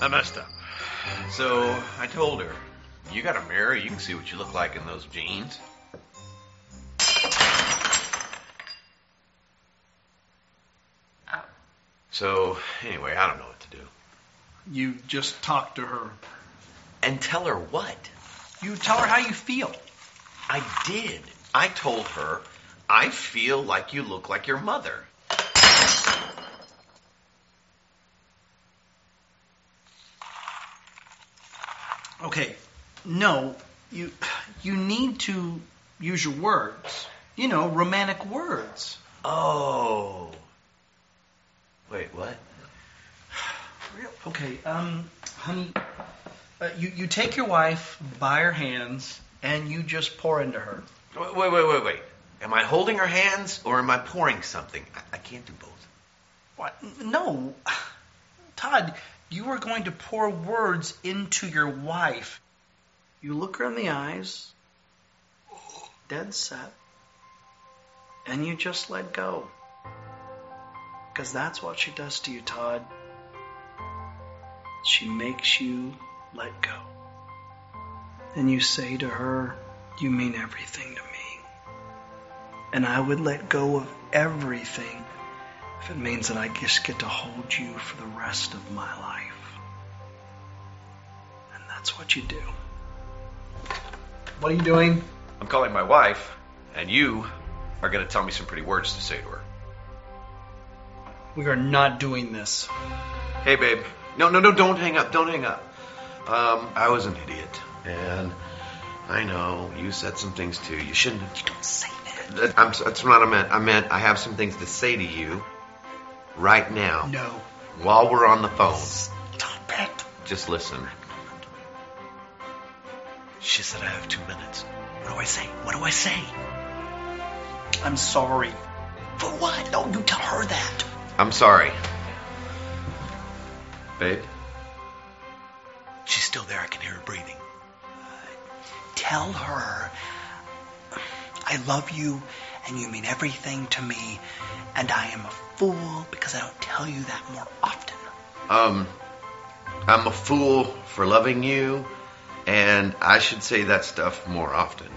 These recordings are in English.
I messed up. So I told her, you got a mirror, you can see what you look like in those jeans. Oh. So anyway, I don't know what to do. You just talk to her. And tell her what? You tell her how you feel. I did. I told her, I feel like you look like your mother. Okay, no, you you need to use your words. You know, romantic words. Oh. Wait, what? Okay, um, honey, uh, you you take your wife by her hands and you just pour into her. Wait, wait, wait, wait, wait. Am I holding her hands or am I pouring something? I, I can't do both. What? No, Todd, you are going to pour words into your wife. You look her in the eyes, dead set, and you just let go. Because that's what she does to you, Todd. She makes you let go. And you say to her, You mean everything to me. And I would let go of everything if it means that I just get to hold you for the rest of my life. That's what you do. What are you doing? I'm calling my wife, and you are going to tell me some pretty words to say to her. We are not doing this. Hey, babe. No, no, no, don't hang up. Don't hang up. Um, I was an idiot. And I know you said some things too. You shouldn't have. You don't say that. I'm, that's what I meant. I meant I have some things to say to you right now No. while we're on the phone. Stop it. Just listen. She said I have two minutes. What do I say? What do I say? I'm sorry. For what? No, you tell her that. I'm sorry. Babe? She's still there. I can hear her breathing. Tell her I love you and you mean everything to me, and I am a fool because I don't tell you that more often. Um, I'm a fool for loving you, and I should say that stuff more often.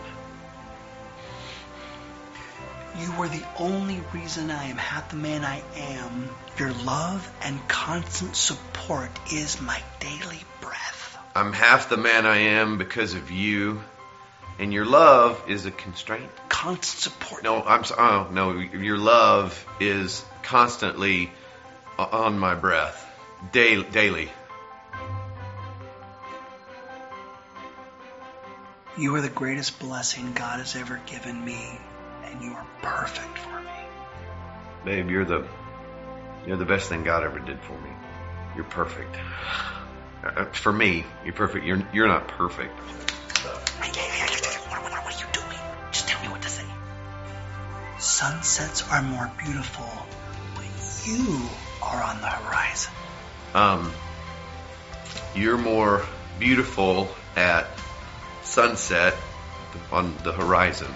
You were the only reason I am half the man I am. Your love and constant support is my daily breath. I'm half the man I am because of you, and your love is a constraint. Constant support. No, I'm oh no, your love is constantly uh, on my breath, daily. daily. You are the greatest blessing God has ever given me, and you are perfect for me. Babe, you're the you're the best thing God ever did for me. You're perfect. Uh, for me, you're perfect. You're you're not perfect. What, what, what are you doing? Just tell me what to say. Sunsets are more beautiful when you are on the horizon. Um, you're more beautiful at sunset on the horizon.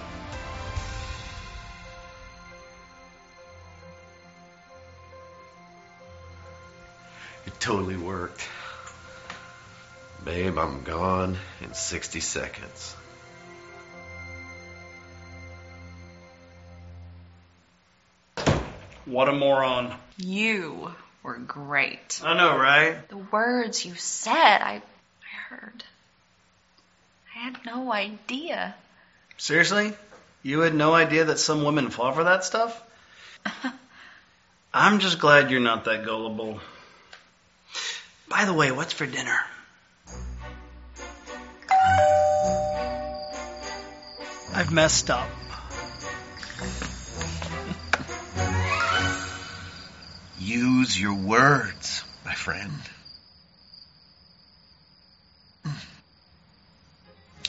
It totally worked. Babe, I'm gone in 60 seconds. What a moron. You were great. I know, right? The words you said, I, I heard. I had no idea. Seriously? You had no idea that some women fall for that stuff? I'm just glad you're not that gullible. By the way, what's for dinner? I've messed up. Use your words, my friend.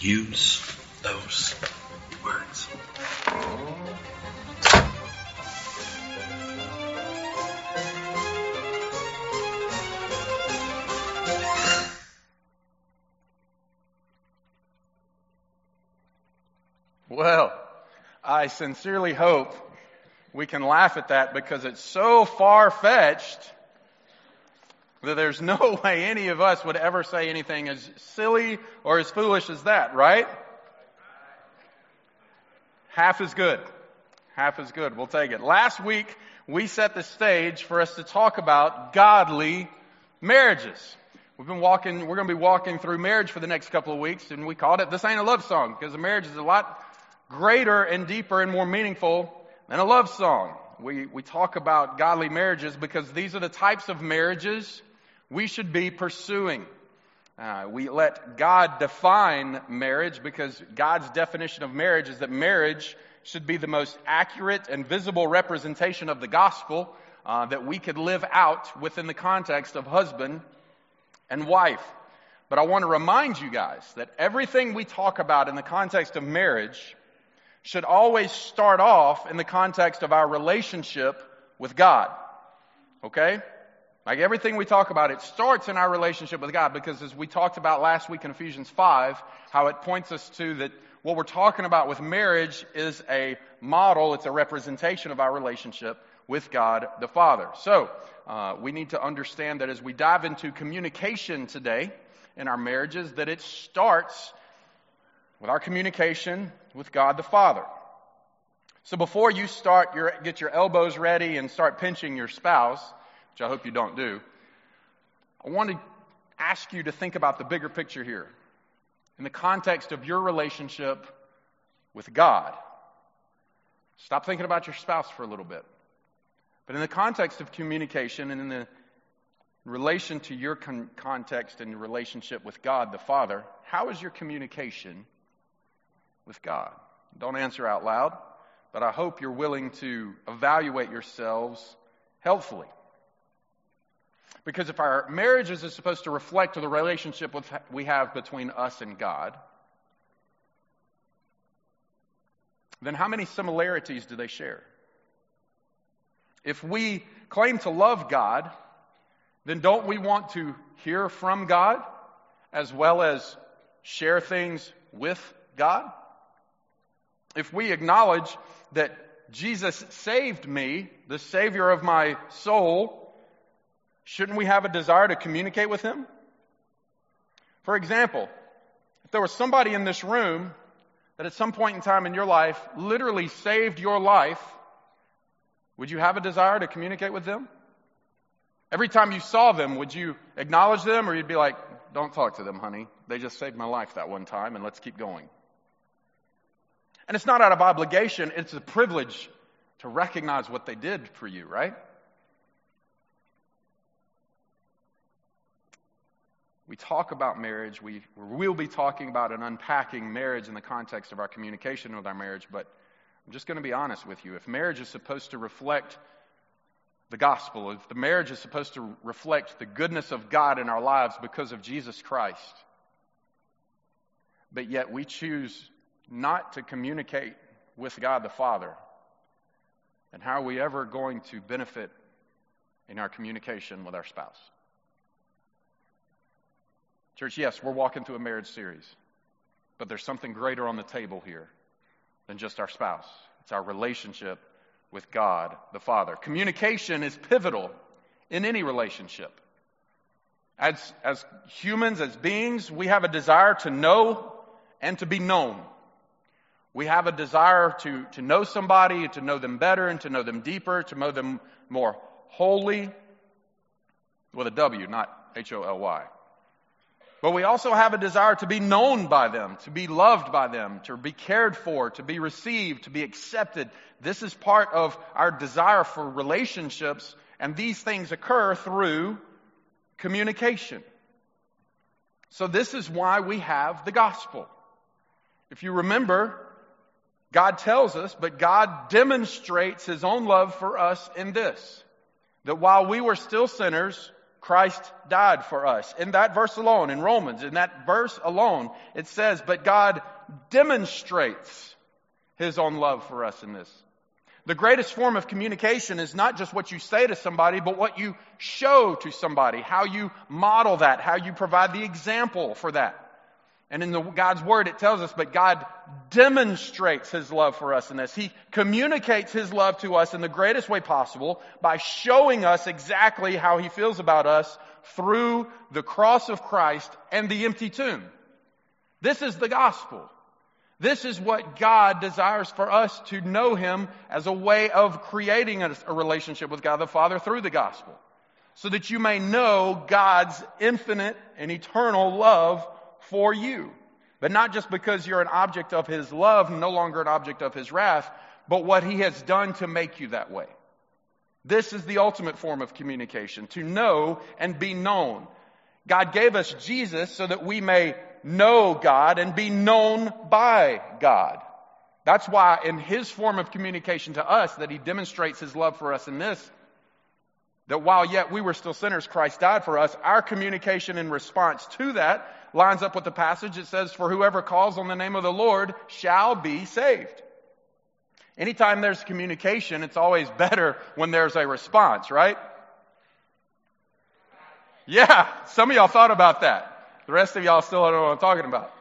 Use those words. Well, I sincerely hope we can laugh at that because it's so far fetched. That there's no way any of us would ever say anything as silly or as foolish as that, right? Half is good. Half is good. We'll take it. Last week, we set the stage for us to talk about godly marriages. We've been walking, we're going to be walking through marriage for the next couple of weeks, and we called it This Ain't a Love Song, because a marriage is a lot greater and deeper and more meaningful than a love song. We, we talk about godly marriages because these are the types of marriages we should be pursuing. Uh, we let God define marriage because God's definition of marriage is that marriage should be the most accurate and visible representation of the gospel uh, that we could live out within the context of husband and wife. But I want to remind you guys that everything we talk about in the context of marriage should always start off in the context of our relationship with God. Okay? Like everything we talk about, it starts in our relationship with God because as we talked about last week in Ephesians 5, how it points us to that what we're talking about with marriage is a model, it's a representation of our relationship with God the Father. So, uh, we need to understand that as we dive into communication today in our marriages, that it starts with our communication with God the Father. So before you start your, get your elbows ready and start pinching your spouse, which I hope you don't do, I want to ask you to think about the bigger picture here in the context of your relationship with God. Stop thinking about your spouse for a little bit. But in the context of communication and in the relation to your con- context and relationship with God the Father, how is your communication with God? Don't answer out loud, but I hope you're willing to evaluate yourselves helpfully. Because if our marriages are supposed to reflect the relationship we have between us and God, then how many similarities do they share? If we claim to love God, then don't we want to hear from God as well as share things with God? If we acknowledge that Jesus saved me, the Savior of my soul, shouldn't we have a desire to communicate with Him? For example, if there was somebody in this room that at some point in time in your life literally saved your life would you have a desire to communicate with them? Every time you saw them, would you acknowledge them or you'd be like, don't talk to them, honey. They just saved my life that one time and let's keep going. And it's not out of obligation, it's a privilege to recognize what they did for you, right? We talk about marriage, we will be talking about and unpacking marriage in the context of our communication with our marriage, but I'm just going to be honest with you. If marriage is supposed to reflect the gospel, if the marriage is supposed to reflect the goodness of God in our lives because of Jesus Christ, but yet we choose not to communicate with God the Father, then how are we ever going to benefit in our communication with our spouse? Church, yes, we're walking through a marriage series, but there's something greater on the table here than just our spouse. It's our relationship with God the Father. Communication is pivotal in any relationship. As, as humans, as beings, we have a desire to know and to be known. We have a desire to, to know somebody, to know them better, and to know them deeper, to know them more wholly, with a W, not H O L Y. But we also have a desire to be known by them, to be loved by them, to be cared for, to be received, to be accepted. This is part of our desire for relationships, and these things occur through communication. So this is why we have the gospel. If you remember, God tells us, but God demonstrates His own love for us in this, that while we were still sinners, Christ died for us. In that verse alone, in Romans, in that verse alone, it says, but God demonstrates His own love for us in this. The greatest form of communication is not just what you say to somebody, but what you show to somebody, how you model that, how you provide the example for that. And in the, God's Word, it tells us, but God demonstrates His love for us in this. He communicates His love to us in the greatest way possible by showing us exactly how He feels about us through the cross of Christ and the empty tomb. This is the gospel. This is what God desires for us to know Him as a way of creating a, a relationship with God the Father through the gospel. So that you may know God's infinite and eternal love for you. But not just because you're an object of His love, no longer an object of His wrath, but what He has done to make you that way. This is the ultimate form of communication, to know and be known. God gave us Jesus so that we may know God and be known by God. That's why in his form of communication to us that he demonstrates his love for us in this that while yet we were still sinners Christ died for us our communication in response to that lines up with the passage it says for whoever calls on the name of the Lord shall be saved. Anytime there's communication it's always better when there's a response, right? Yeah, some of y'all thought about that. The rest of y'all still don't know what I'm talking about.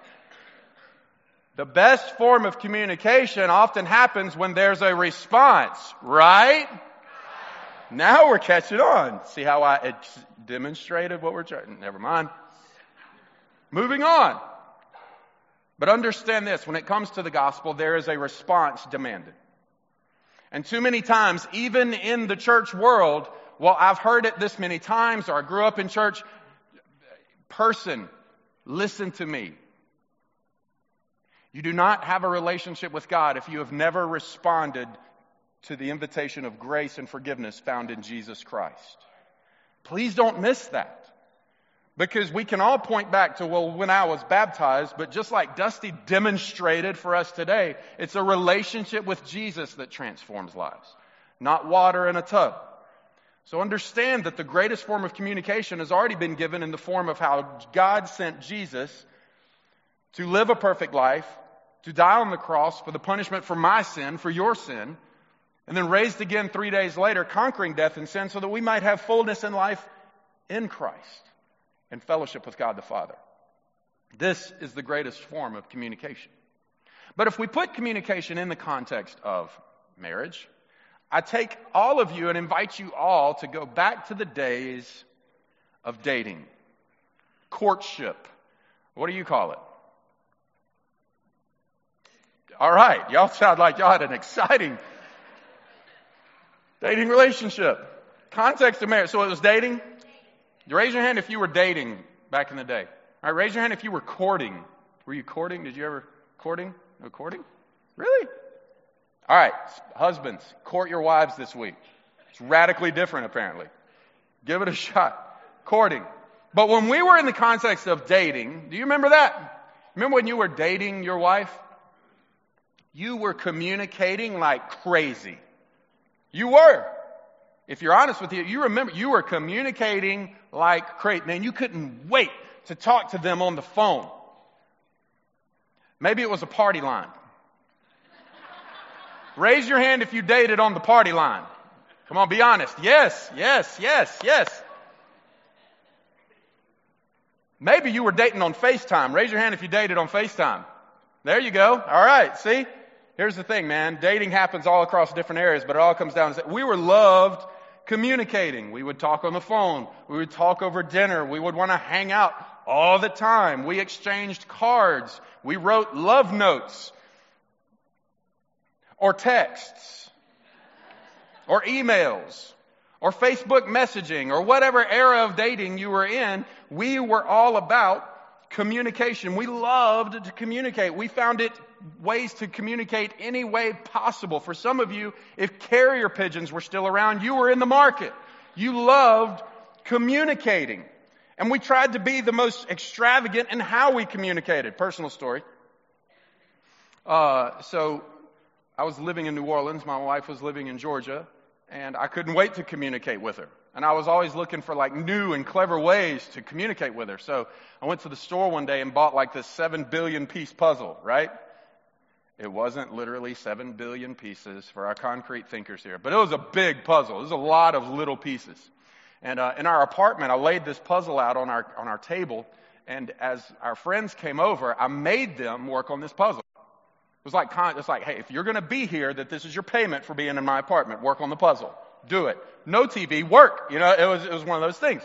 The best form of communication often happens when there's a response, right? Now we're catching on. See how I demonstrated what we're trying? Never mind. Moving on. But understand this, when it comes to the gospel, there is a response demanded. And too many times, even in the church world, well, I've heard it this many times, or I grew up in church, person, listen to me. You do not have a relationship with God if you have never responded to the invitation of grace and forgiveness found in Jesus Christ. Please don't miss that. Because we can all point back to, well, when I was baptized, but just like Dusty demonstrated for us today, it's a relationship with Jesus that transforms lives, not water in a tub. So understand that the greatest form of communication has already been given in the form of how God sent Jesus to live a perfect life, to die on the cross for the punishment for my sin, for your sin, and then raised again three days later, conquering death and sin so that we might have fullness in life in Christ and fellowship with God the Father. This is the greatest form of communication. But if we put communication in the context of marriage, I take all of you and invite you all to go back to the days of dating, courtship. What do you call it? All right, y'all sound like y'all had an exciting dating relationship. Context of marriage. So it was dating? Raise your hand if you were dating back in the day. All right, raise your hand if you were courting. Were you courting? Did you ever courting? No courting? Really? All right, husbands, court your wives this week. It's radically different, apparently. Give it a shot. Courting. But when we were in the context of dating, do you remember that? Remember when you were dating your wife? You were communicating like crazy. You were. If you're honest with you, you remember you were communicating like crazy. Man, you couldn't wait to talk to them on the phone. Maybe it was a party line. Raise your hand if you dated on the party line. Come on, be honest. Yes, yes, yes, yes. Maybe you were dating on FaceTime. Raise your hand if you dated on FaceTime. There you go. All right. See? Here's the thing, man. Dating happens all across different areas, but it all comes down to we were loved communicating. We would talk on the phone. We would talk over dinner. We would want to hang out all the time. We exchanged cards. We wrote love notes or texts or emails or Facebook messaging or whatever era of dating you were in, we were all about communication. We loved to communicate. We found it ways to communicate any way possible. For some of you, if carrier pigeons were still around, you were in the market. You loved communicating. And we tried to be the most extravagant in how we communicated. Personal story. Uh, so I was living in New Orleans. My wife was living in Georgia. And I couldn't wait to communicate with her. And I was always looking for like new and clever ways to communicate with her. So I went to the store one day and bought like this seven billion piece puzzle, right? It wasn't literally seven billion pieces for our concrete thinkers here, but it was a big puzzle. It was a lot of little pieces. And uh, in our apartment, I laid this puzzle out on our on our table, And as our friends came over, I made them work on this puzzle. It was like, it's like, hey, if you're going to be here, that this is your payment for being in my apartment. Work on the puzzle. Do it. No TV, work. You know, it was, it was one of those things.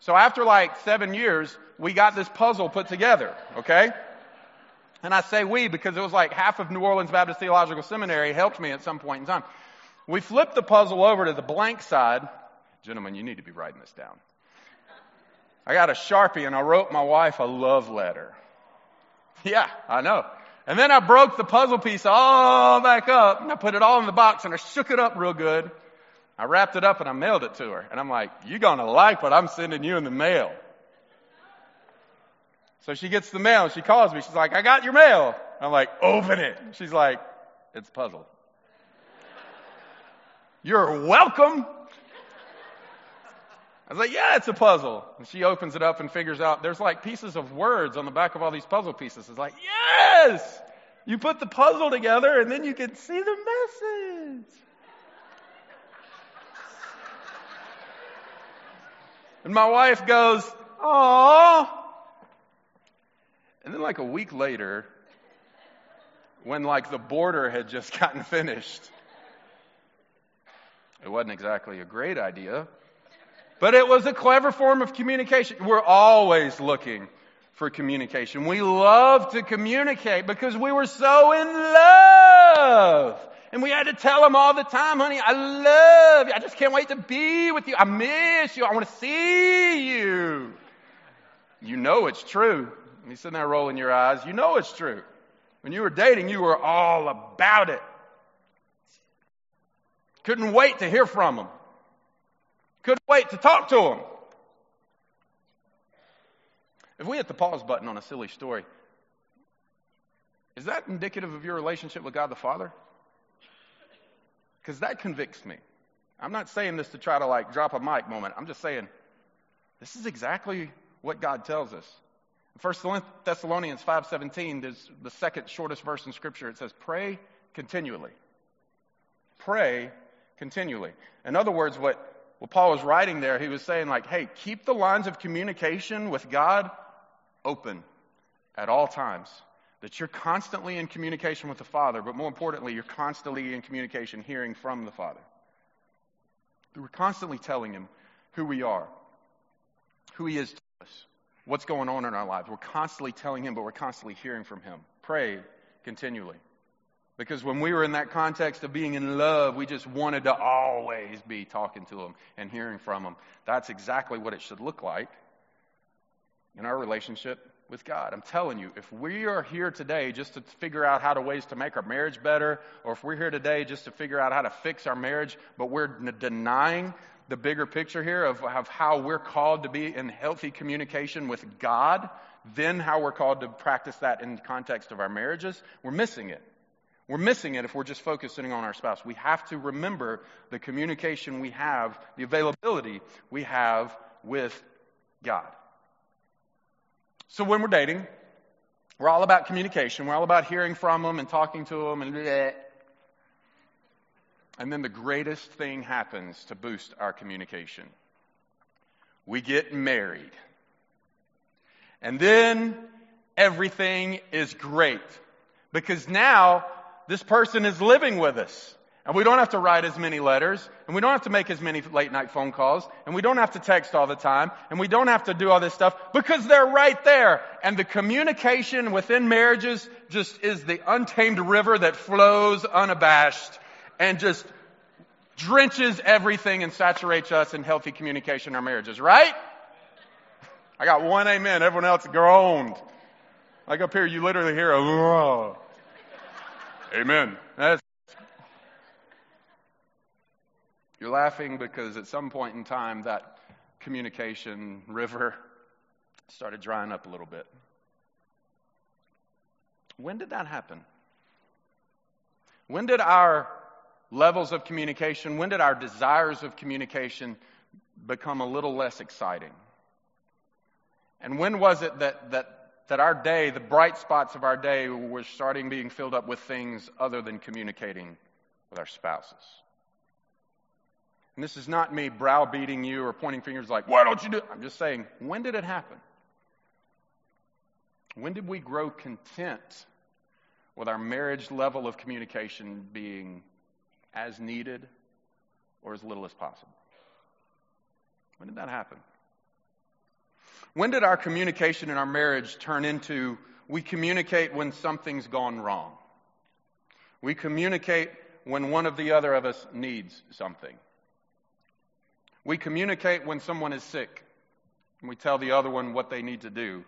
So after like seven years, we got this puzzle put together, okay? And I say we because it was like half of New Orleans Baptist Theological Seminary helped me at some point in time. We flipped the puzzle over to the blank side. Gentlemen, you need to be writing this down. I got a Sharpie and I wrote my wife a love letter. Yeah, I know. And then I broke the puzzle piece all back up and I put it all in the box and I shook it up real good. I wrapped it up and I mailed it to her. And I'm like, you're going to like what I'm sending you in the mail. So she gets the mail and she calls me. She's like, I got your mail. I'm like, open it. She's like, it's a puzzle. You're welcome. I was like, yeah, it's a puzzle. And she opens it up and figures out there's like pieces of words on the back of all these puzzle pieces. It's like, yes! You put the puzzle together and then you can see the message. And my wife goes, "Oh." And then like a week later, when like the border had just gotten finished, it wasn't exactly a great idea, but it was a clever form of communication. We're always looking for communication. We love to communicate because we were so in love. And we had to tell them all the time, honey, I love you. I just can't wait to be with you. I miss you. I want to see you. You know it's true. And he's sitting there rolling your eyes. You know it's true. When you were dating, you were all about it. Couldn't wait to hear from him. Couldn't wait to talk to him. If we hit the pause button on a silly story, is that indicative of your relationship with God the Father? Because that convicts me. I'm not saying this to try to like drop a mic moment. I'm just saying this is exactly what God tells us. First Thessalonians 5:17 is the second shortest verse in scripture. It says pray continually. Pray continually. In other words, what, what Paul was writing there, he was saying like, hey, keep the lines of communication with God open at all times. That you're constantly in communication with the Father, but more importantly, you're constantly in communication hearing from the Father. We're constantly telling Him who we are, who He is to us, what's going on in our lives. We're constantly telling Him, but we're constantly hearing from Him. Pray continually. Because when we were in that context of being in love, we just wanted to always be talking to Him and hearing from Him. That's exactly what it should look like in our relationship with God. I'm telling you, if we are here today just to figure out how to ways to make our marriage better, or if we're here today just to figure out how to fix our marriage, but we're denying the bigger picture here of, of how we're called to be in healthy communication with God, then how we're called to practice that in the context of our marriages, we're missing it. We're missing it if we're just focusing on our spouse. We have to remember the communication we have, the availability we have with God. So when we're dating, we're all about communication. We're all about hearing from them and talking to them and bleh. And then the greatest thing happens to boost our communication. We get married. And then everything is great. Because now this person is living with us. And we don't have to write as many letters, and we don't have to make as many late night phone calls, and we don't have to text all the time, and we don't have to do all this stuff because they're right there. And the communication within marriages just is the untamed river that flows unabashed and just drenches everything and saturates us in healthy communication in our marriages, right? I got one amen. Everyone else groaned. Like up here, you literally hear a, oh. amen. That's You're laughing because at some point in time that communication river started drying up a little bit. When did that happen? When did our levels of communication, when did our desires of communication become a little less exciting? And when was it that, that, that our day, the bright spots of our day, were starting being filled up with things other than communicating with our spouses? And this is not me browbeating you or pointing fingers like, why don't you do it? I'm just saying, when did it happen? When did we grow content with our marriage level of communication being as needed or as little as possible? When did that happen? When did our communication in our marriage turn into we communicate when something's gone wrong? We communicate when one of the other of us needs something. We communicate when someone is sick. And we tell the other one what they need to do.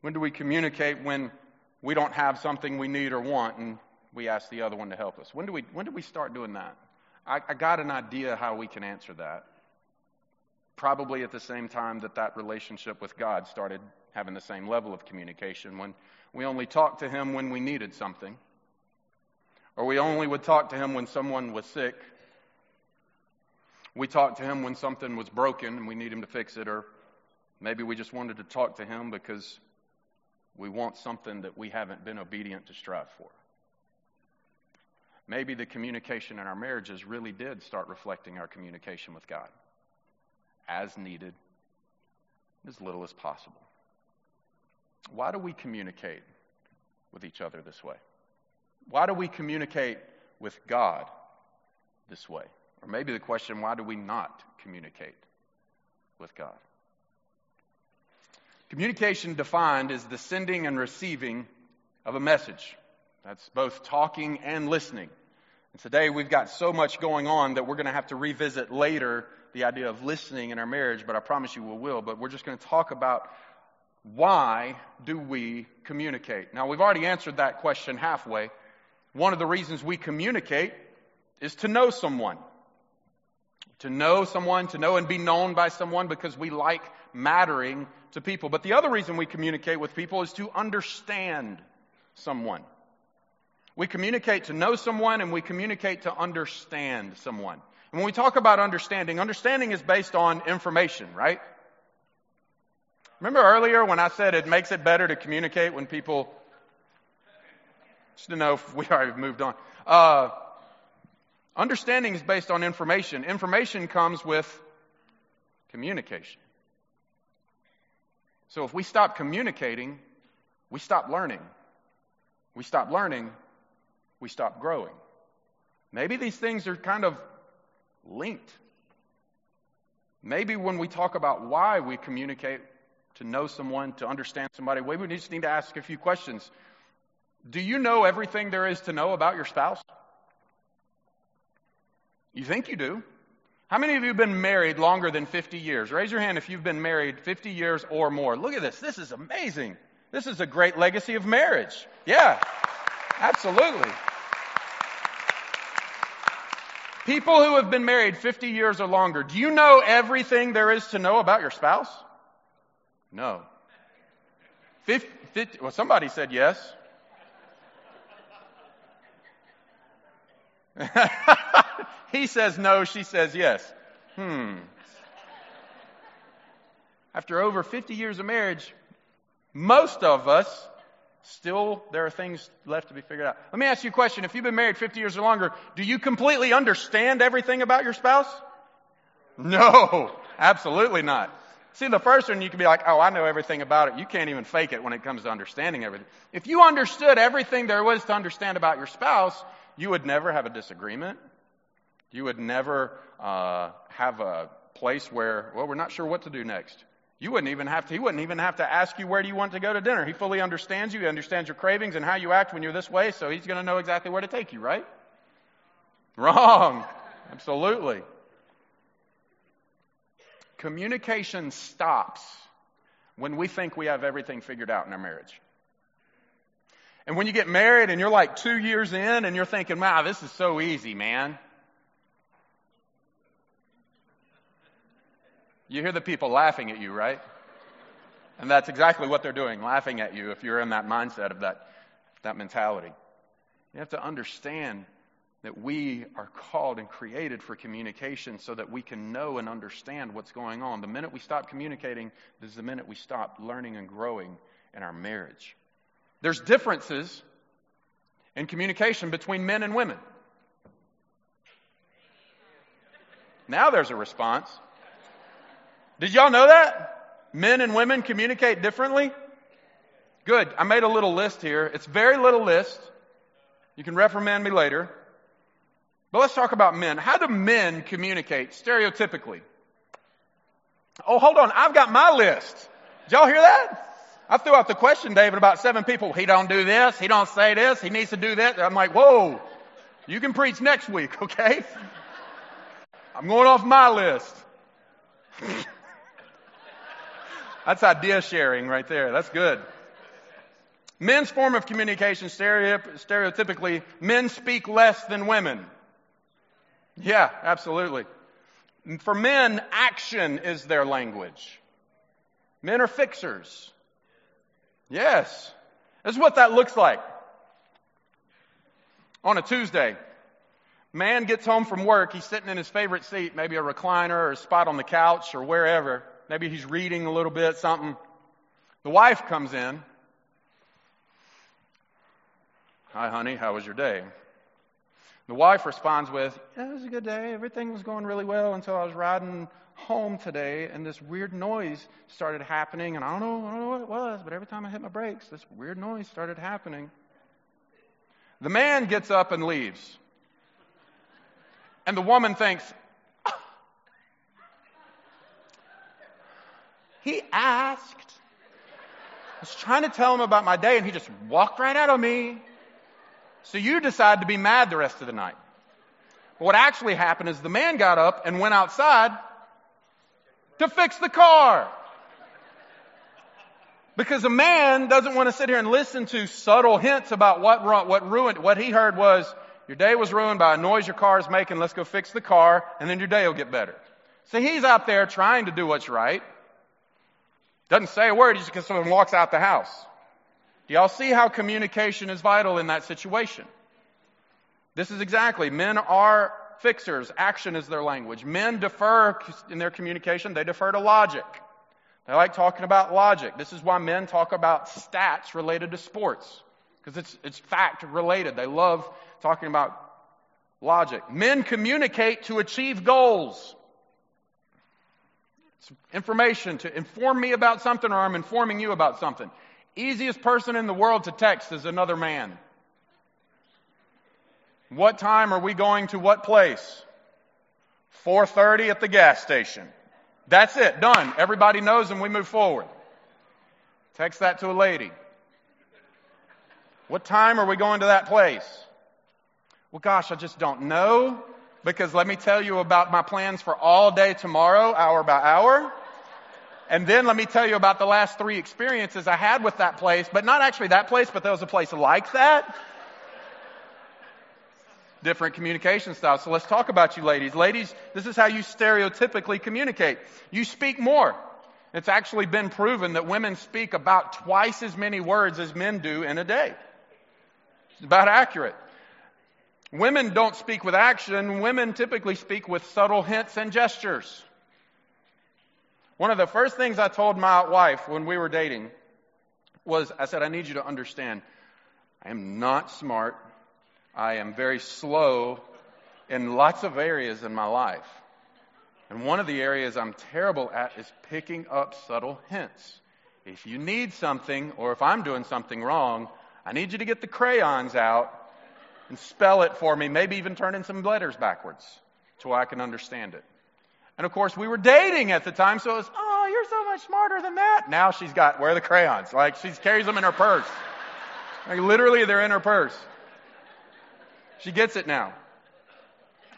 When do we communicate when we don't have something we need or want and we ask the other one to help us? When do we, when do we start doing that? I, I got an idea how we can answer that. Probably at the same time that that relationship with God started having the same level of communication when we only talked to Him when we needed something, or we only would talk to Him when someone was sick. We talked to Him when something was broken and we need Him to fix it, or maybe we just wanted to talk to Him because we want something that we haven't been obedient to strive for. Maybe the communication in our marriages really did start reflecting our communication with God as needed, as little as possible. Why do we communicate with each other this way? Why do we communicate with God this way? Or maybe the question, why do we not communicate with God? Communication defined is the sending and receiving of a message. That's both talking and listening. And today we've got so much going on that we're going to have to revisit later the idea of listening in our marriage, but I promise you we will. But we're just going to talk about why do we communicate? Now, we've already answered that question halfway. One of the reasons we communicate is to know someone. To know someone, to know and be known by someone because we like mattering to people. But the other reason we communicate with people is to understand someone. We communicate to know someone and we communicate to understand someone. And when we talk about understanding, understanding is based on information, right? Remember earlier when I said it makes it better to communicate when people, just to know if we already moved on. Uh, understanding is based on information. Information comes with communication. So if we stop communicating, we stop learning. We stop learning, we stop growing. Maybe these things are kind of linked. Maybe when we talk about why we communicate to know someone, to understand somebody, maybe we just need to ask a few questions. Do you know everything there is to know about your spouse? You think you do. How many of you have been married longer than 50 years? Raise your hand if you've been married 50 years or more. Look at this. This is amazing. This is a great legacy of marriage. Yeah, absolutely. People who have been married 50 years or longer, do you know everything there is to know about your spouse? No. 50, 50, well, somebody said yes. he says no, she says yes. Hmm. After over 50 years of marriage, most of us still there are things left to be figured out. Let me ask you a question. If you've been married 50 years or longer, do you completely understand everything about your spouse? No, absolutely not. See, the first one you can be like, oh, I know everything about it. You can't even fake it when it comes to understanding everything. If you understood everything there was to understand about your spouse, you would never have a disagreement. You would never uh, have a place where, well, we're not sure what to do next. You wouldn't even have to, he wouldn't even have to ask you where do you want to go to dinner. He fully understands you. He understands your cravings and how you act when you're this way, so he's going to know exactly where to take you, right? Wrong. Absolutely. Communication stops when we think we have everything figured out in our marriage. And when you get married and you're like two years in and you're thinking, wow, this is so easy, man. You hear the people laughing at you, right? And that's exactly what they're doing, laughing at you if you're in that mindset of that, that mentality. You have to understand that we are called and created for communication so that we can know and understand what's going on. The minute we stop communicating this is the minute we stop learning and growing in our marriage. There's differences in communication between men and women. Now there's a response. Did y'all know that? Men and women communicate differently? Good. I made a little list here. It's very little list. You can reprimand me later. But let's talk about men. How do men communicate stereotypically? Oh, hold on. I've got my list. Did y'all hear that? I threw out the question, David, about seven people. He don't do this. He don't say this. He needs to do that. I'm like, whoa. You can preach next week, okay? I'm going off my list. That's idea sharing right there. That's good. Men's form of communication, stereotypically, men speak less than women. Yeah, absolutely. For men, action is their language. Men are fixers. Yes. This is what that looks like. On a Tuesday, man gets home from work. He's sitting in his favorite seat, maybe a recliner or a spot on the couch or wherever. Maybe he's reading a little bit, something. The wife comes in. Hi, honey, how was your day? The wife responds with, It was a good day. Everything was going really well until I was riding home today and this weird noise started happening. And I don't know, I don't know what it was, but every time I hit my brakes, this weird noise started happening. The man gets up and leaves. And the woman thinks, oh, He asked. I was trying to tell him about my day and he just walked right out of me. So you decide to be mad the rest of the night. But what actually happened is the man got up and went outside to fix the car. Because a man doesn't want to sit here and listen to subtle hints about what, what ruined, what he heard was, your day was ruined by a noise your car is making, let's go fix the car, and then your day will get better. So he's out there trying to do what's right. Doesn't say a word, he just gets and walks out the house. Do y'all see how communication is vital in that situation? This is exactly, men are fixers. Action is their language. Men defer in their communication, they defer to logic. They like talking about logic. This is why men talk about stats related to sports, because it's, it's fact related. They love talking about logic. Men communicate to achieve goals. Information to inform me about something, or I'm informing you about something. Easiest person in the world to text is another man. What time are we going to what place? 4:30 at the gas station. That's it, done. Everybody knows and we move forward. Text that to a lady. What time are we going to that place? Well, gosh, I just don't know because let me tell you about my plans for all day tomorrow, hour by hour. And then let me tell you about the last three experiences I had with that place, but not actually that place, but there was a place like that. Different communication styles. So let's talk about you ladies. Ladies, this is how you stereotypically communicate. You speak more. It's actually been proven that women speak about twice as many words as men do in a day. It's about accurate. Women don't speak with action. Women typically speak with subtle hints and gestures. One of the first things I told my wife when we were dating was I said, I need you to understand, I am not smart. I am very slow in lots of areas in my life. And one of the areas I'm terrible at is picking up subtle hints. If you need something, or if I'm doing something wrong, I need you to get the crayons out and spell it for me, maybe even turn in some letters backwards so I can understand it. And of course, we were dating at the time, so it was, oh, you're so much smarter than that. Now she's got, where are the crayons? Like, she carries them in her purse. Like, literally, they're in her purse. She gets it now.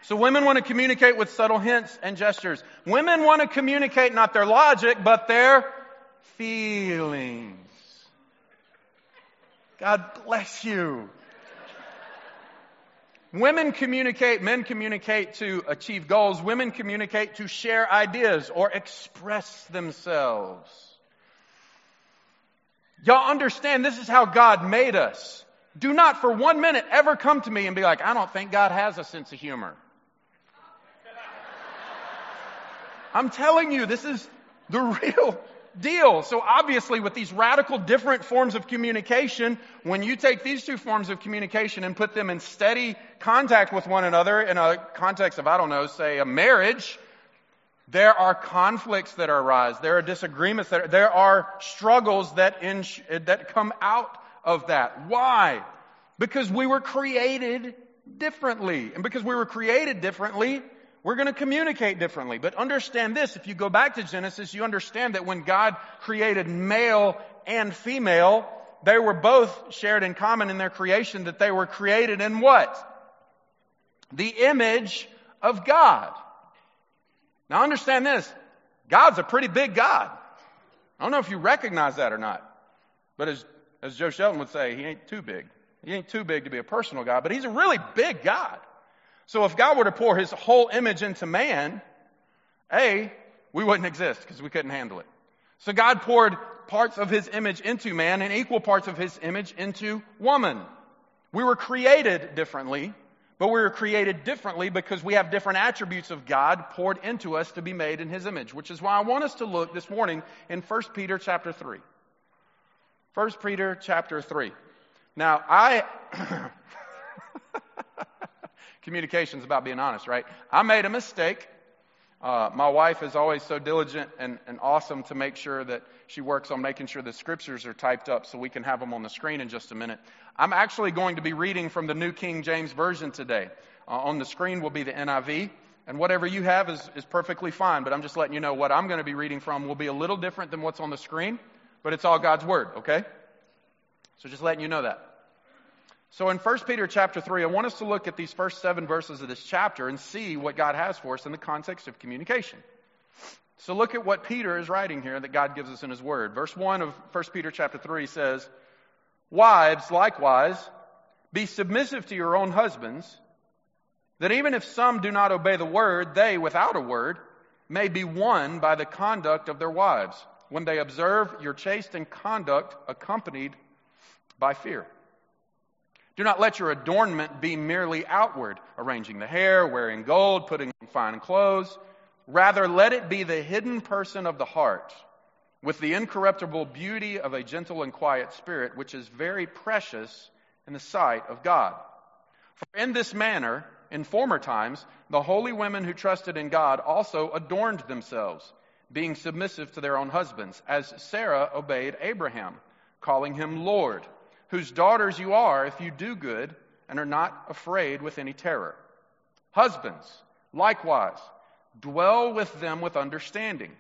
So women want to communicate with subtle hints and gestures. Women want to communicate not their logic, but their feelings. God bless you. Women communicate, men communicate to achieve goals. Women communicate to share ideas or express themselves. Y'all understand this is how God made us. Do not for one minute ever come to me and be like, I don't think God has a sense of humor. I'm telling you, this is the real deal. So obviously with these radical different forms of communication, when you take these two forms of communication and put them in steady contact with one another in a context of, I don't know, say a marriage, There are conflicts that arise. There are disagreements that there are struggles that in, that come out of that. Why? Because we were created differently. And because we were created differently, we're going to communicate differently. But understand this, if you go back to Genesis, you understand that when God created male and female, they were both shared in common in their creation that they were created in what? The image of God. Now understand this. God's a pretty big God. I don't know if you recognize that or not. But as, as Joe Shelton would say, he ain't too big. He ain't too big to be a personal God, but he's a really big God. So if God were to pour his whole image into man, A, we wouldn't exist because we couldn't handle it. So God poured parts of his image into man and equal parts of his image into woman. We were created differently, but we were created differently because we have different attributes of God poured into us to be made in his image, which is why I want us to look this morning in 1 Peter chapter 3. 1 Peter chapter 3. Now, I Communication is about being honest, right? I made a mistake. Uh, my wife is always so diligent and, and awesome to make sure that she works on making sure the scriptures are typed up so we can have them on the screen in just a minute. I'm actually going to be reading from the New King James Version today. Uh, on the screen will be the NIV, and whatever you have is, is perfectly fine, but I'm just letting you know what I'm going to be reading from will be a little different than what's on the screen, but it's all God's Word, okay? So just letting you know that. So in 1 Peter chapter 3, I want us to look at these first seven verses of this chapter and see what God has for us in the context of communication. So look at what Peter is writing here that God gives us in his word. Verse 1 of 1 Peter chapter 3 says, Wives, likewise, be submissive to your own husbands, that even if some do not obey the word, they, without a word, may be won by the conduct of their wives, when they observe your chaste and conduct accompanied by fear. Do not let your adornment be merely outward, arranging the hair, wearing gold, putting on fine clothes. Rather, let it be the hidden person of the heart, with the incorruptible beauty of a gentle and quiet spirit, which is very precious in the sight of God. For in this manner, in former times, the holy women who trusted in God also adorned themselves, being submissive to their own husbands, as Sarah obeyed Abraham, calling him Lord whose daughters you are if you do good and are not afraid with any terror. Husbands, likewise, dwell with them with understanding,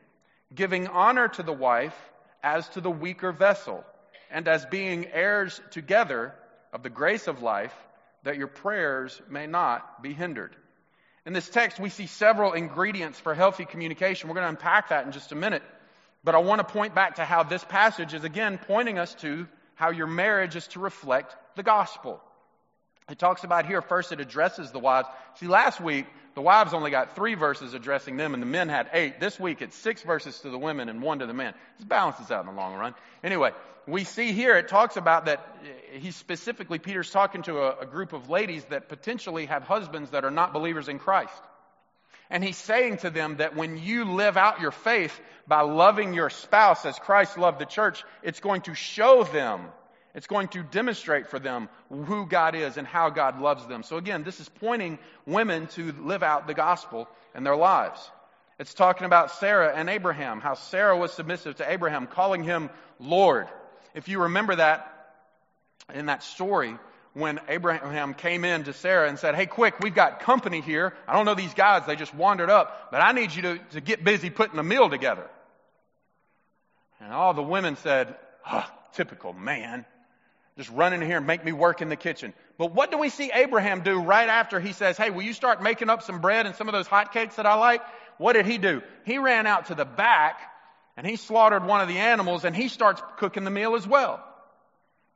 giving honor to the wife as to the weaker vessel, and as being heirs together of the grace of life, that your prayers may not be hindered. In this text, we see several ingredients for healthy communication. We're going to unpack that in just a minute. But I want to point back to how this passage is again pointing us to how your marriage is to reflect the gospel. It talks about here, first it addresses the wives. See, last week, the wives only got three verses addressing them, and the men had eight. This week, it's six verses to the women and one to the men. It balances out in the long run. Anyway, we see here, it talks about that eh, he specifically, Peter's talking to a, a group of ladies that potentially have husbands that are not believers in Christ. And he's saying to them that when you live out your faith by loving your spouse as Christ loved the church, it's going to show them, it's going to demonstrate for them who God is and how God loves them. So again, this is pointing women to live out the gospel in their lives. It's talking about Sarah and Abraham, how Sarah was submissive to Abraham, calling him Lord. If you remember that in that story, when Abraham came in to Sarah and said, Hey, quick, we've got company here. I don't know these guys. They just wandered up, but I need you to, to get busy putting a meal together. And all the women said, oh, typical man. Just run in here and make me work in the kitchen. But what do we see Abraham do right after he says, Hey, will you start making up some bread and some of those hot cakes that I like? What did he do? He ran out to the back and he slaughtered one of the animals and he starts cooking the meal as well.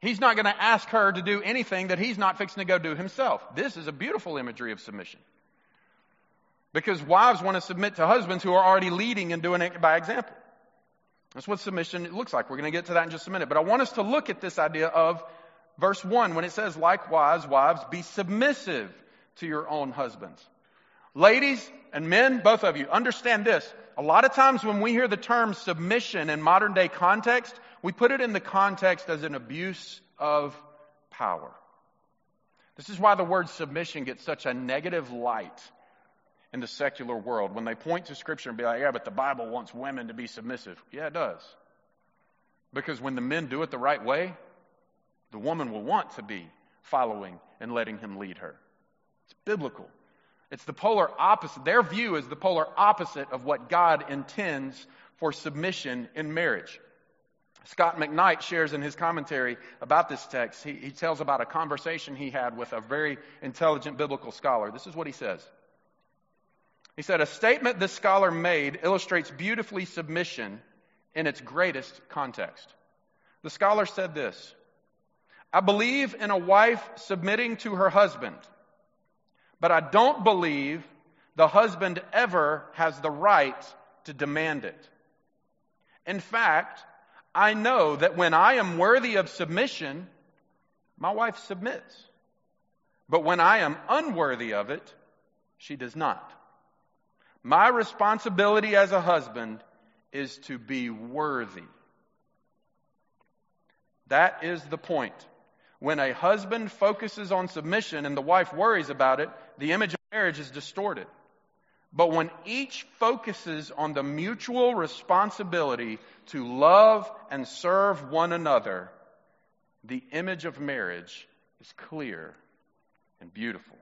He's not going to ask her to do anything that he's not fixing to go do himself. This is a beautiful imagery of submission. Because wives want to submit to husbands who are already leading and doing it by example. That's what submission looks like. We're going to get to that in just a minute. But I want us to look at this idea of verse 1 when it says, likewise, wives, be submissive to your own husbands. Ladies and men, both of you, understand this. A lot of times when we hear the term submission in modern day context, we put it in the context as an abuse of power. This is why the word submission gets such a negative light in the secular world when they point to Scripture and be like, yeah, but the Bible wants women to be submissive. Yeah, it does. Because when the men do it the right way, the woman will want to be following and letting him lead her. It's biblical. It's the polar opposite. Their view is the polar opposite of what God intends for submission in marriage. Scot McKnight shares in his commentary about this text, he, he tells about a conversation he had with a very intelligent biblical scholar. This is what he says. He said, A statement this scholar made illustrates beautifully submission in its greatest context. The scholar said this I believe in a wife submitting to her husband, but I don't believe the husband ever has the right to demand it. In fact, I know that when I am worthy of submission, my wife submits. But when I am unworthy of it, she does not. My responsibility as a husband is to be worthy. That is the point. When a husband focuses on submission and the wife worries about it, the image of marriage is distorted. But when each focuses on the mutual responsibility to love and serve one another, the image of marriage is clear and beautiful.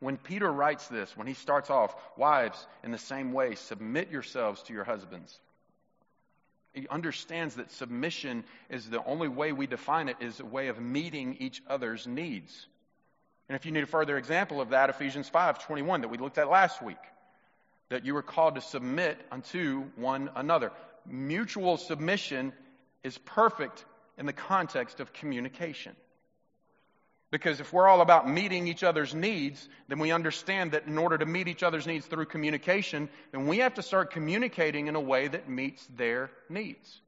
When Peter writes this, when he starts off, wives, in the same way, submit yourselves to your husbands. He understands that submission is the only way we define it is a way of meeting each other's needs. And if you need a further example of that, Ephesians 5:21 that we looked at last week, that you are called to submit unto one another. Mutual submission is perfect in the context of communication. Because if we're all about meeting each other's needs, then we understand that in order to meet each other's needs through communication, then we have to start communicating in a way that meets their needs.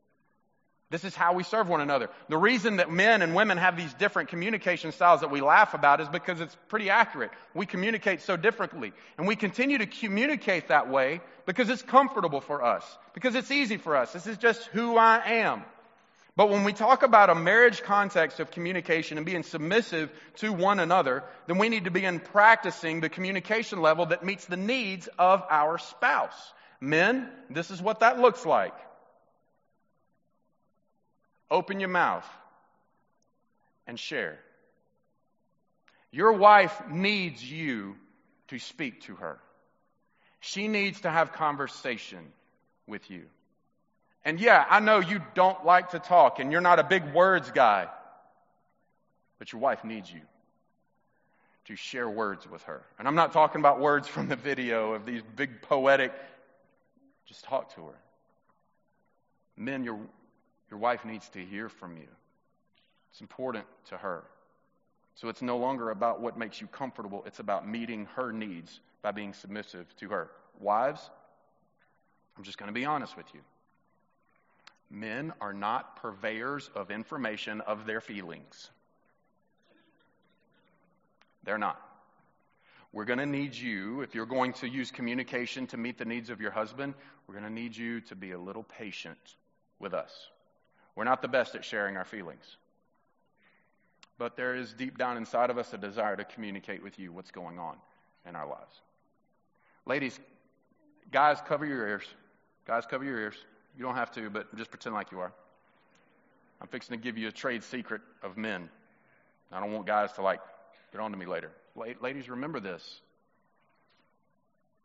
This is how we serve one another. The reason that men and women have these different communication styles that we laugh about is because it's pretty accurate. We communicate so differently. And we continue to communicate that way because it's comfortable for us, because it's easy for us. This is just who I am. But when we talk about a marriage context of communication and being submissive to one another, then we need to begin practicing the communication level that meets the needs of our spouse. Men, this is what that looks like. Open your mouth and share. Your wife needs you to speak to her. She needs to have conversation with you. And yeah, I know you don't like to talk and you're not a big words guy, but your wife needs you to share words with her. And I'm not talking about words from the video of these big poetic, just talk to her. Men, your your wife needs to hear from you. It's important to her. So it's no longer about what makes you comfortable, it's about meeting her needs by being submissive to her. Wives, I'm just going to be honest with you. Men are not purveyors of information of their feelings. They're not. We're going to need you, if you're going to use communication to meet the needs of your husband, we're going to need you to be a little patient with us. We're not the best at sharing our feelings. But there is deep down inside of us a desire to communicate with you what's going on in our lives. Ladies, guys, cover your ears. Guys, cover your ears. You don't have to, but just pretend like you are. I'm fixing to give you a trade secret of men. I don't want guys to like get on to me later. Ladies, remember this.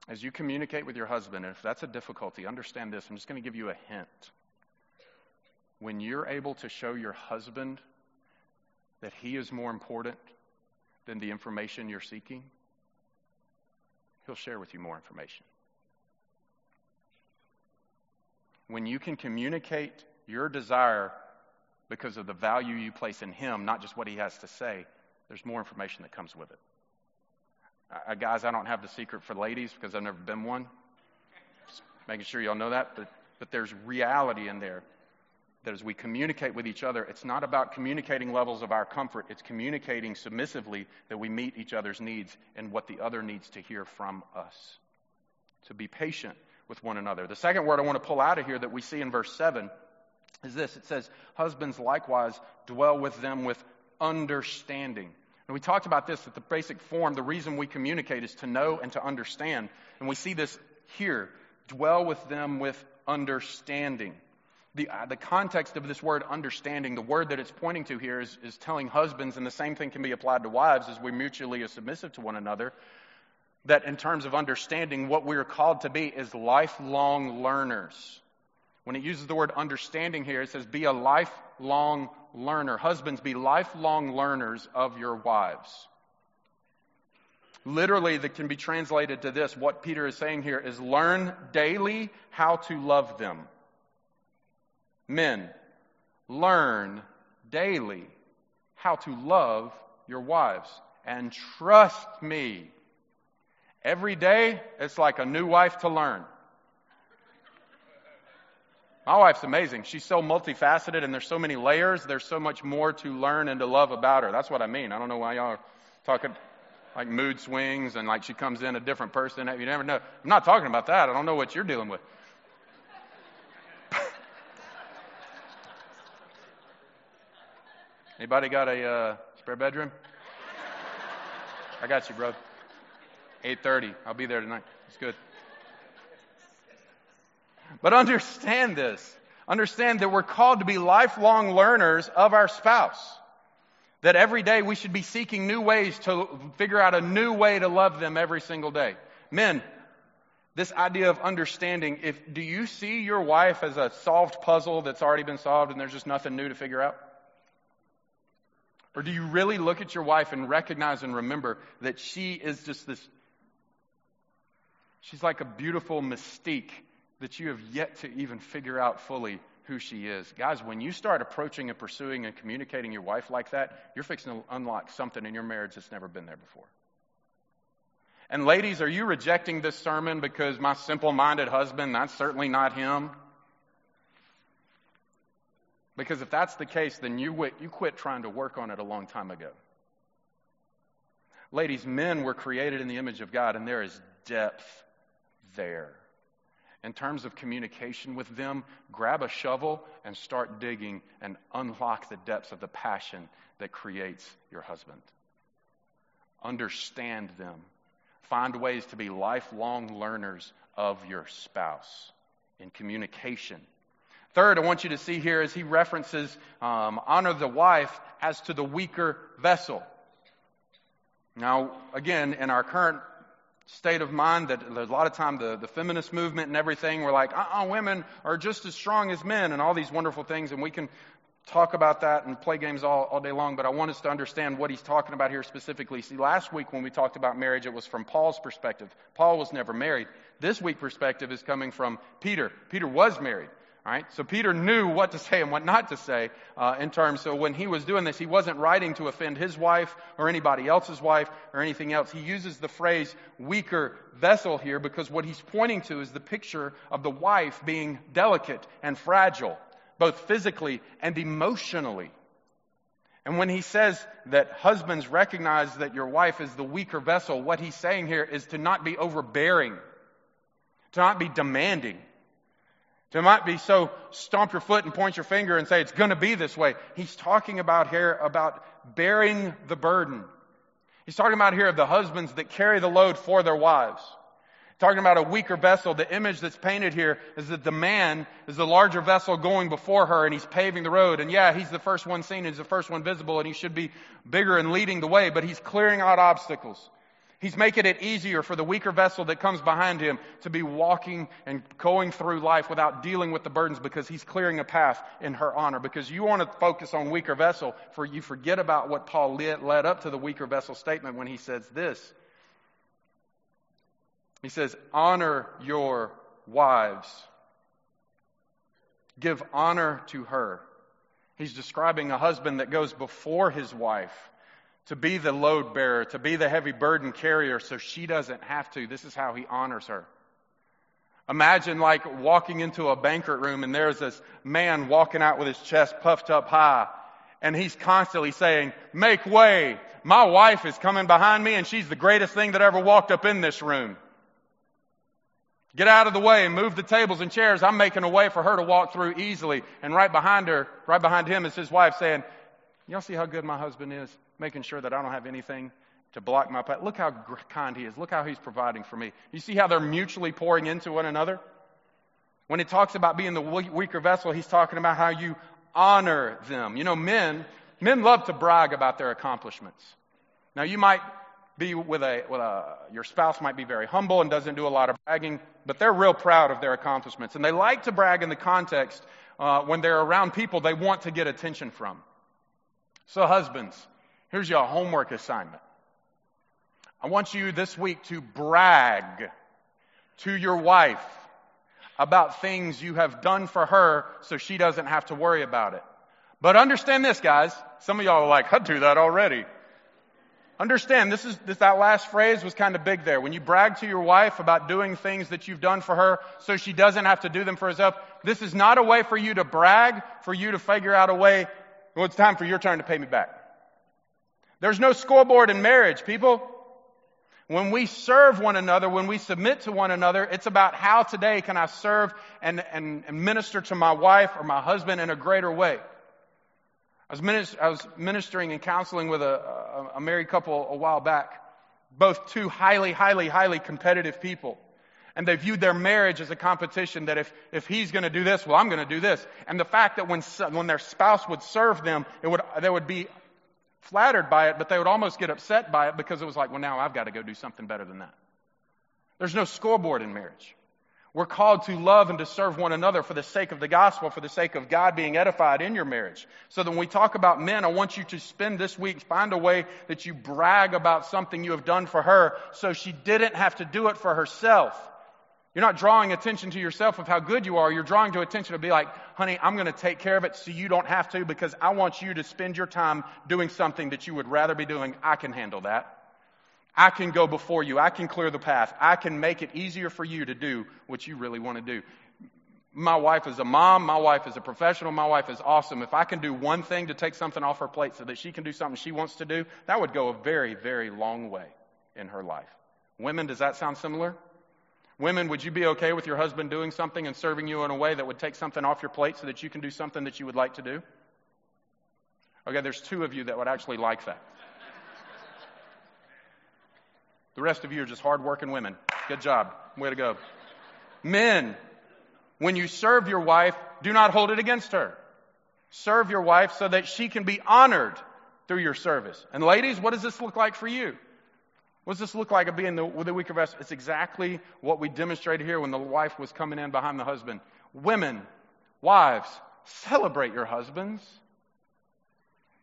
As you communicate with your husband, if that's a difficulty, understand this. I'm just going to give you a hint when you're able to show your husband that he is more important than the information you're seeking, he'll share with you more information. When you can communicate your desire because of the value you place in him, not just what he has to say, there's more information that comes with it. Uh, guys, I don't have the secret for ladies because I've never been one. Just making sure y'all know that, but, but there's reality in there that as we communicate with each other, it's not about communicating levels of our comfort, it's communicating submissively that we meet each other's needs and what the other needs to hear from us. To be patient with one another. The second word I want to pull out of here that we see in verse 7 is this it says, Husbands likewise dwell with them with understanding. And we talked about this that the basic form, the reason we communicate is to know and to understand. And we see this here. Dwell with them with understanding. The, uh, the context of this word understanding, the word that it's pointing to here is, is telling husbands, and the same thing can be applied to wives as we mutually are submissive to one another, that in terms of understanding, what we are called to be is lifelong learners. When it uses the word understanding here, it says be a lifelong learner. Husbands, be lifelong learners of your wives. Literally, that can be translated to this. What Peter is saying here is learn daily how to love them. Men, learn daily how to love your wives. And trust me, every day it's like a new wife to learn. My wife's amazing. She's so multifaceted and there's so many layers. There's so much more to learn and to love about her. That's what I mean. I don't know why y'all are talking like mood swings and like she comes in a different person. You never know. I'm not talking about that. I don't know what you're dealing with. Anybody got a uh, spare bedroom? I got you, bro. 8:30. I'll be there tonight. It's good. But understand this. Understand that we're called to be lifelong learners of our spouse. That every day we should be seeking new ways to figure out a new way to love them every single day. Men, this idea of understanding, if, do you see your wife as a solved puzzle that's already been solved and there's just nothing new to figure out? Or do you really look at your wife and recognize and remember that she is just this, she's like a beautiful mystique that you have yet to even figure out fully who she is. Guys, when you start approaching and pursuing and communicating your wife like that, you're fixing to unlock something in your marriage that's never been there before. And ladies, are you rejecting this sermon because my simple minded husband, that's certainly not him? Because if that's the case, then you, you quit trying to work on it a long time ago. Ladies, men were created in the image of God, and there is depth there in terms of communication with them, grab a shovel and start digging and unlock the depths of the passion that creates your husband. Understand them. Find ways to be lifelong learners of your spouse in communication. Third, I want you to see here as he references um, honor the wife as to the weaker vessel. Now, again, in our current state of mind that a lot of time the, the feminist movement and everything, we're like, uh-uh, women are just as strong as men and all these wonderful things, and we can talk about that and play games all, all day long, but I want us to understand what he's talking about here specifically. See, last week when we talked about marriage, it was from Paul's perspective. Paul was never married. This week perspective is coming from Peter. Peter was married. Right, so Peter knew what to say and what not to say uh, in terms. So when he was doing this, he wasn't writing to offend his wife or anybody else's wife or anything else. He uses the phrase "weaker vessel" here because what he's pointing to is the picture of the wife being delicate and fragile, both physically and emotionally. And when he says that husbands recognize that your wife is the weaker vessel, what he's saying here is to not be overbearing, to not be demanding to might be so stomp your foot and point your finger and say it's going to be this way. He's talking about here about bearing the burden. He's talking about here of the husbands that carry the load for their wives. Talking about a weaker vessel. The image that's painted here is that the man is the larger vessel going before her and he's paving the road. And yeah, he's the first one seen, he's the first one visible, and he should be bigger and leading the way, but he's clearing out obstacles. He's making it easier for the weaker vessel that comes behind him to be walking and going through life without dealing with the burdens because he's clearing a path in her honor. Because you want to focus on weaker vessel, for you forget about what Paul led up to the weaker vessel statement when he says this. He says, Honor your wives. Give honor to her. He's describing a husband that goes before his wife to be the load bearer, to be the heavy burden carrier so she doesn't have to. This is how he honors her. Imagine like walking into a banquet room and there's this man walking out with his chest puffed up high and he's constantly saying, make way. My wife is coming behind me and she's the greatest thing that ever walked up in this room. Get out of the way and move the tables and chairs. I'm making a way for her to walk through easily. And right behind her, right behind him is his wife saying, y'all see how good my husband is? Making sure that I don't have anything to block my path. Look how kind he is. Look how he's providing for me. You see how they're mutually pouring into one another? When he talks about being the weaker vessel, he's talking about how you honor them. You know, men, men love to brag about their accomplishments. Now you might be with a, with a, your spouse might be very humble and doesn't do a lot of bragging, but they're real proud of their accomplishments. And they like to brag in the context uh, when they're around people they want to get attention from. So husbands, here's your homework assignment. I want you this week to brag to your wife about things you have done for her so she doesn't have to worry about it. But understand this, guys. Some of y'all are like, I'd do that already. Understand, this is, this, that last phrase was kind of big there. When you brag to your wife about doing things that you've done for her so she doesn't have to do them for herself, this is not a way for you to brag, for you to figure out a way, well, it's time for your turn to pay me back. There's no scoreboard in marriage, people. When we serve one another, when we submit to one another, it's about how today can I serve and, and, and minister to my wife or my husband in a greater way. I was, minister, I was ministering and counseling with a, a, a married couple a while back, both two highly, highly, highly competitive people. And they viewed their marriage as a competition that if, if he's going to do this, well, I'm going to do this. And the fact that when, when their spouse would serve them, it would, there would be flattered by it, but they would almost get upset by it because it was like, well, now I've got to go do something better than that. There's no scoreboard in marriage. We're called to love and to serve one another for the sake of the gospel, for the sake of God being edified in your marriage. So that when we talk about men, I want you to spend this week, find a way that you brag about something you have done for her so she didn't have to do it for herself. You're not drawing attention to yourself of how good you are. You're drawing to attention to be like, honey, I'm going to take care of it so you don't have to because I want you to spend your time doing something that you would rather be doing. I can handle that. I can go before you. I can clear the path. I can make it easier for you to do what you really want to do. My wife is a mom. My wife is a professional. My wife is awesome. If I can do one thing to take something off her plate so that she can do something she wants to do, that would go a very, very long way in her life. Women, does that sound similar? Women, would you be okay with your husband doing something and serving you in a way that would take something off your plate so that you can do something that you would like to do? Okay, there's two of you that would actually like that. The rest of you are just hardworking women. Good job. Way to go. Men, when you serve your wife, do not hold it against her. Serve your wife so that she can be honored through your service. And ladies, what does this look like for you? What does this look like of being the, the weaker vessel? It's exactly what we demonstrated here when the wife was coming in behind the husband. Women, wives, celebrate your husbands.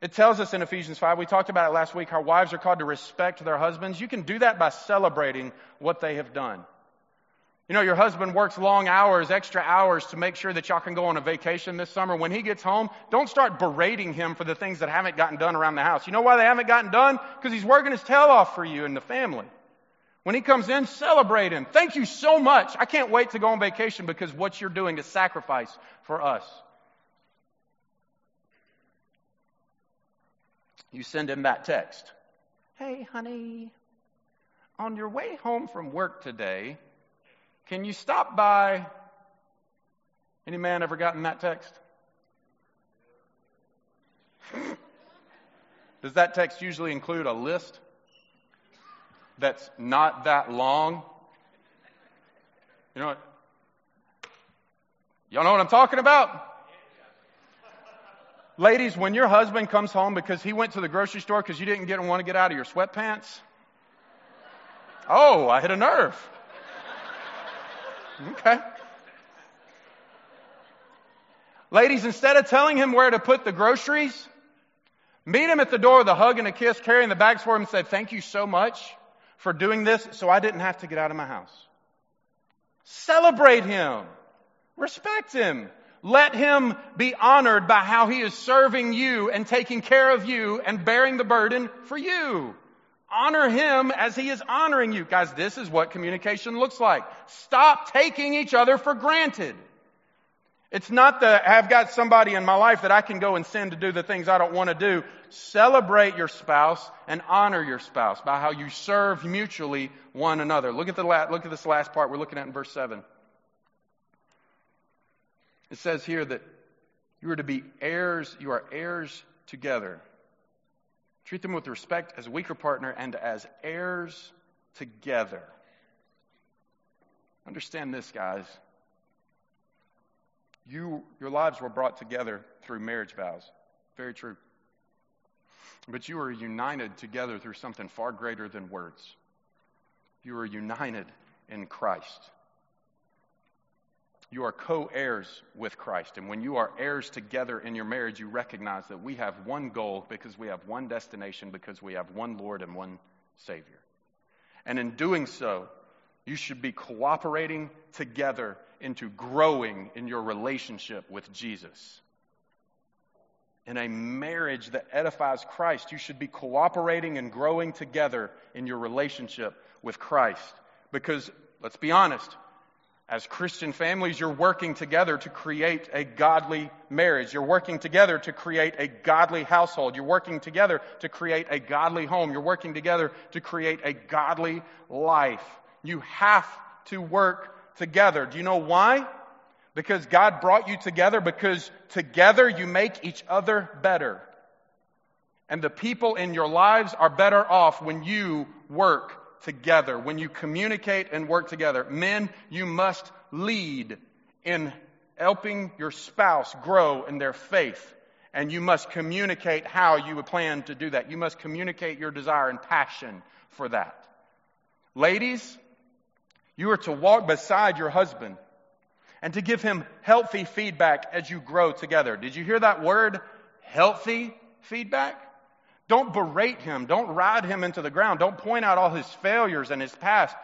It tells us in Ephesians 5, we talked about it last week, how wives are called to respect their husbands. You can do that by celebrating what they have done. You know, your husband works long hours, extra hours to make sure that y'all can go on a vacation this summer. When he gets home, don't start berating him for the things that haven't gotten done around the house. You know why they haven't gotten done? Because he's working his tail off for you and the family. When he comes in, celebrate him. Thank you so much. I can't wait to go on vacation because what you're doing is sacrifice for us. You send him that text. Hey, honey, on your way home from work today, can you stop by? Any man ever gotten that text? Does that text usually include a list that's not that long? You know what? Y'all know what I'm talking about? Ladies, when your husband comes home because he went to the grocery store because you didn't get want to get out of your sweatpants, oh, I hit a nerve. Okay. Ladies, instead of telling him where to put the groceries, meet him at the door with a hug and a kiss, carrying the bags for him, and say, Thank you so much for doing this so I didn't have to get out of my house. Celebrate him. Respect him. Let him be honored by how he is serving you and taking care of you and bearing the burden for you. Honor him as he is honoring you. Guys, this is what communication looks like. Stop taking each other for granted. It's not that I've got somebody in my life that I can go and send to do the things I don't want to do. Celebrate your spouse and honor your spouse by how you serve mutually one another. Look at the la- look at this last part we're looking at in verse 7. It says here that you are to be heirs, you are heirs together Treat them with respect as a weaker partner and as heirs together. Understand this, guys. You, your lives were brought together through marriage vows. Very true. But you are united together through something far greater than words. You are united in Christ. You are co heirs with Christ. And when you are heirs together in your marriage, you recognize that we have one goal because we have one destination, because we have one Lord and one Savior. And in doing so, you should be cooperating together into growing in your relationship with Jesus. In a marriage that edifies Christ, you should be cooperating and growing together in your relationship with Christ. Because, let's be honest, as Christian families, you're working together to create a godly marriage. You're working together to create a godly household. You're working together to create a godly home. You're working together to create a godly life. You have to work together. Do you know why? Because God brought you together because together you make each other better. And the people in your lives are better off when you work together, when you communicate and work together. Men, you must lead in helping your spouse grow in their faith. And you must communicate how you plan to do that. You must communicate your desire and passion for that. Ladies, you are to walk beside your husband and to give him healthy feedback as you grow together. Did you hear that word? Healthy feedback? Don't berate him. Don't ride him into the ground. Don't point out all his failures and his past.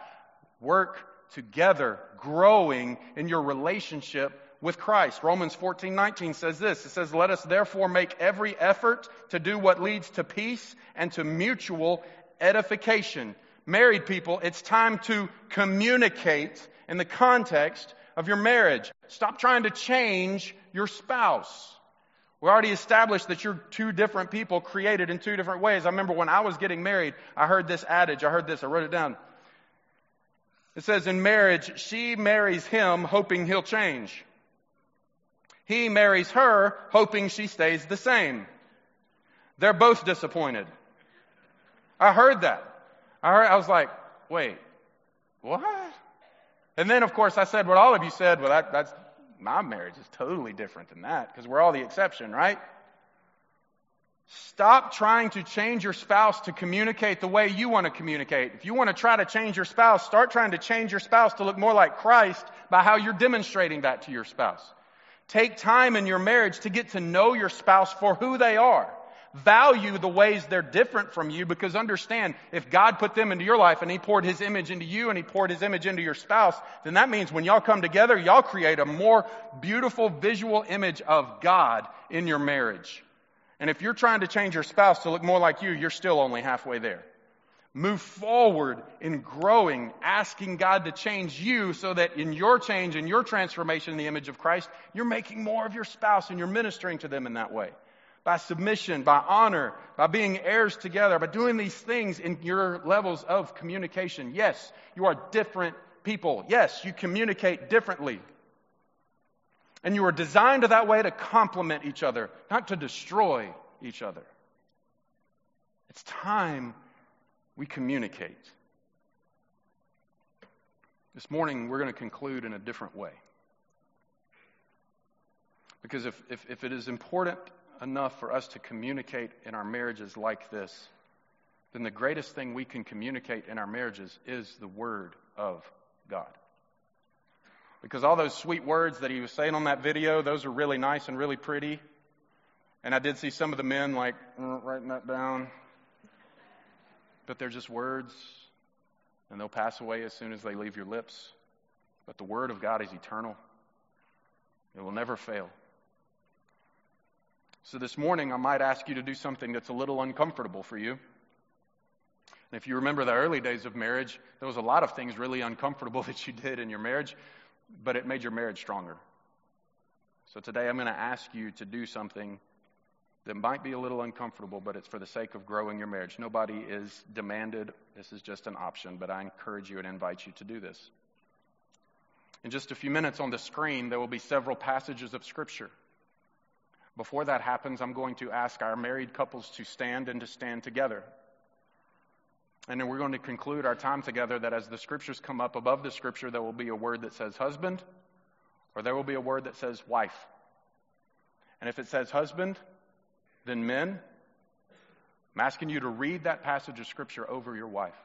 Work together, growing in your relationship with Christ. Romans 14, 19 says this. It says, Let us therefore make every effort to do what leads to peace and to mutual edification. Married people, it's time to communicate in the context of your marriage. Stop trying to change your spouse. We already established that you're two different people created in two different ways. I remember when I was getting married, I heard this adage. I heard this. I wrote it down. It says in marriage, she marries him hoping he'll change. He marries her hoping she stays the same. They're both disappointed. I heard that. I heard, I was like, wait, what? And then, of course, I said what all of you said. Well, that, that's my marriage is totally different than that because we're all the exception, right? Stop trying to change your spouse to communicate the way you want to communicate. If you want to try to change your spouse, start trying to change your spouse to look more like Christ by how you're demonstrating that to your spouse. Take time in your marriage to get to know your spouse for who they are value the ways they're different from you because understand if God put them into your life and He poured His image into you and He poured His image into your spouse, then that means when y'all come together, y'all create a more beautiful visual image of God in your marriage. And if you're trying to change your spouse to look more like you, you're still only halfway there. Move forward in growing, asking God to change you so that in your change and your transformation in the image of Christ, you're making more of your spouse and you're ministering to them in that way by submission, by honor, by being heirs together, by doing these things in your levels of communication. Yes, you are different people. Yes, you communicate differently. And you are designed that way to complement each other, not to destroy each other. It's time we communicate. This morning, we're going to conclude in a different way. Because if, if, if it is important enough for us to communicate in our marriages like this, then the greatest thing we can communicate in our marriages is the Word of God. Because all those sweet words that he was saying on that video, those are really nice and really pretty. And I did see some of the men like mm, writing that down. But they're just words, and they'll pass away as soon as they leave your lips. But the Word of God is eternal, it will never fail. So this morning, I might ask you to do something that's a little uncomfortable for you. And if you remember the early days of marriage, there was a lot of things really uncomfortable that you did in your marriage, but it made your marriage stronger. So today, I'm going to ask you to do something that might be a little uncomfortable, but it's for the sake of growing your marriage. Nobody is demanded. This is just an option, but I encourage you and invite you to do this. In just a few minutes on the screen, there will be several passages of Scripture. Before that happens, I'm going to ask our married couples to stand and to stand together. And then we're going to conclude our time together that as the scriptures come up above the scripture, there will be a word that says husband, or there will be a word that says wife. And if it says husband, then men, I'm asking you to read that passage of scripture over your wife.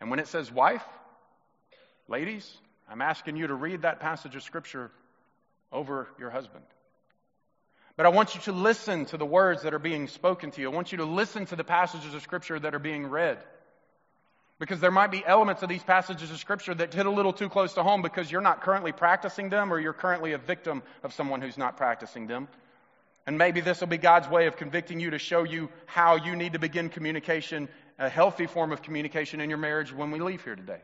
And when it says wife, ladies, I'm asking you to read that passage of scripture over your husband. But I want you to listen to the words that are being spoken to you. I want you to listen to the passages of Scripture that are being read. Because there might be elements of these passages of Scripture that hit a little too close to home because you're not currently practicing them or you're currently a victim of someone who's not practicing them. And maybe this will be God's way of convicting you to show you how you need to begin communication, a healthy form of communication in your marriage when we leave here today.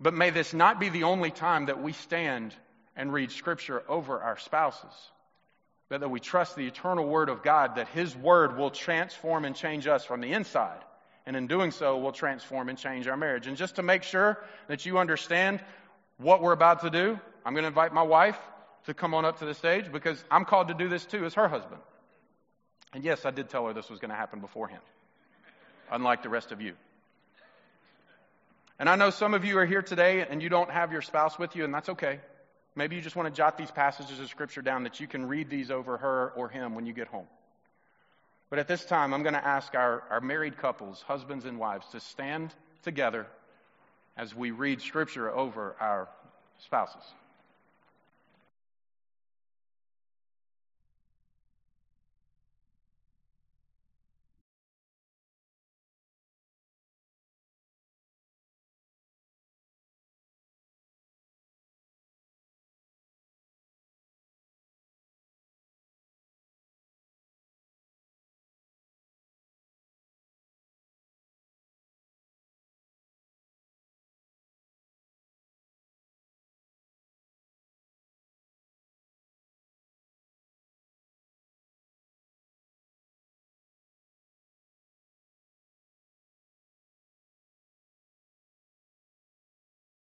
But may this not be the only time that we stand and read Scripture over our spouses but that we trust the eternal Word of God, that His Word will transform and change us from the inside. And in doing so, will transform and change our marriage. And just to make sure that you understand what we're about to do, I'm going to invite my wife to come on up to the stage because I'm called to do this too as her husband. And yes, I did tell her this was going to happen beforehand, unlike the rest of you. And I know some of you are here today and you don't have your spouse with you, and that's okay. Maybe you just want to jot these passages of Scripture down that you can read these over her or him when you get home. But at this time, I'm going to ask our, our married couples, husbands and wives, to stand together as we read Scripture over our spouses.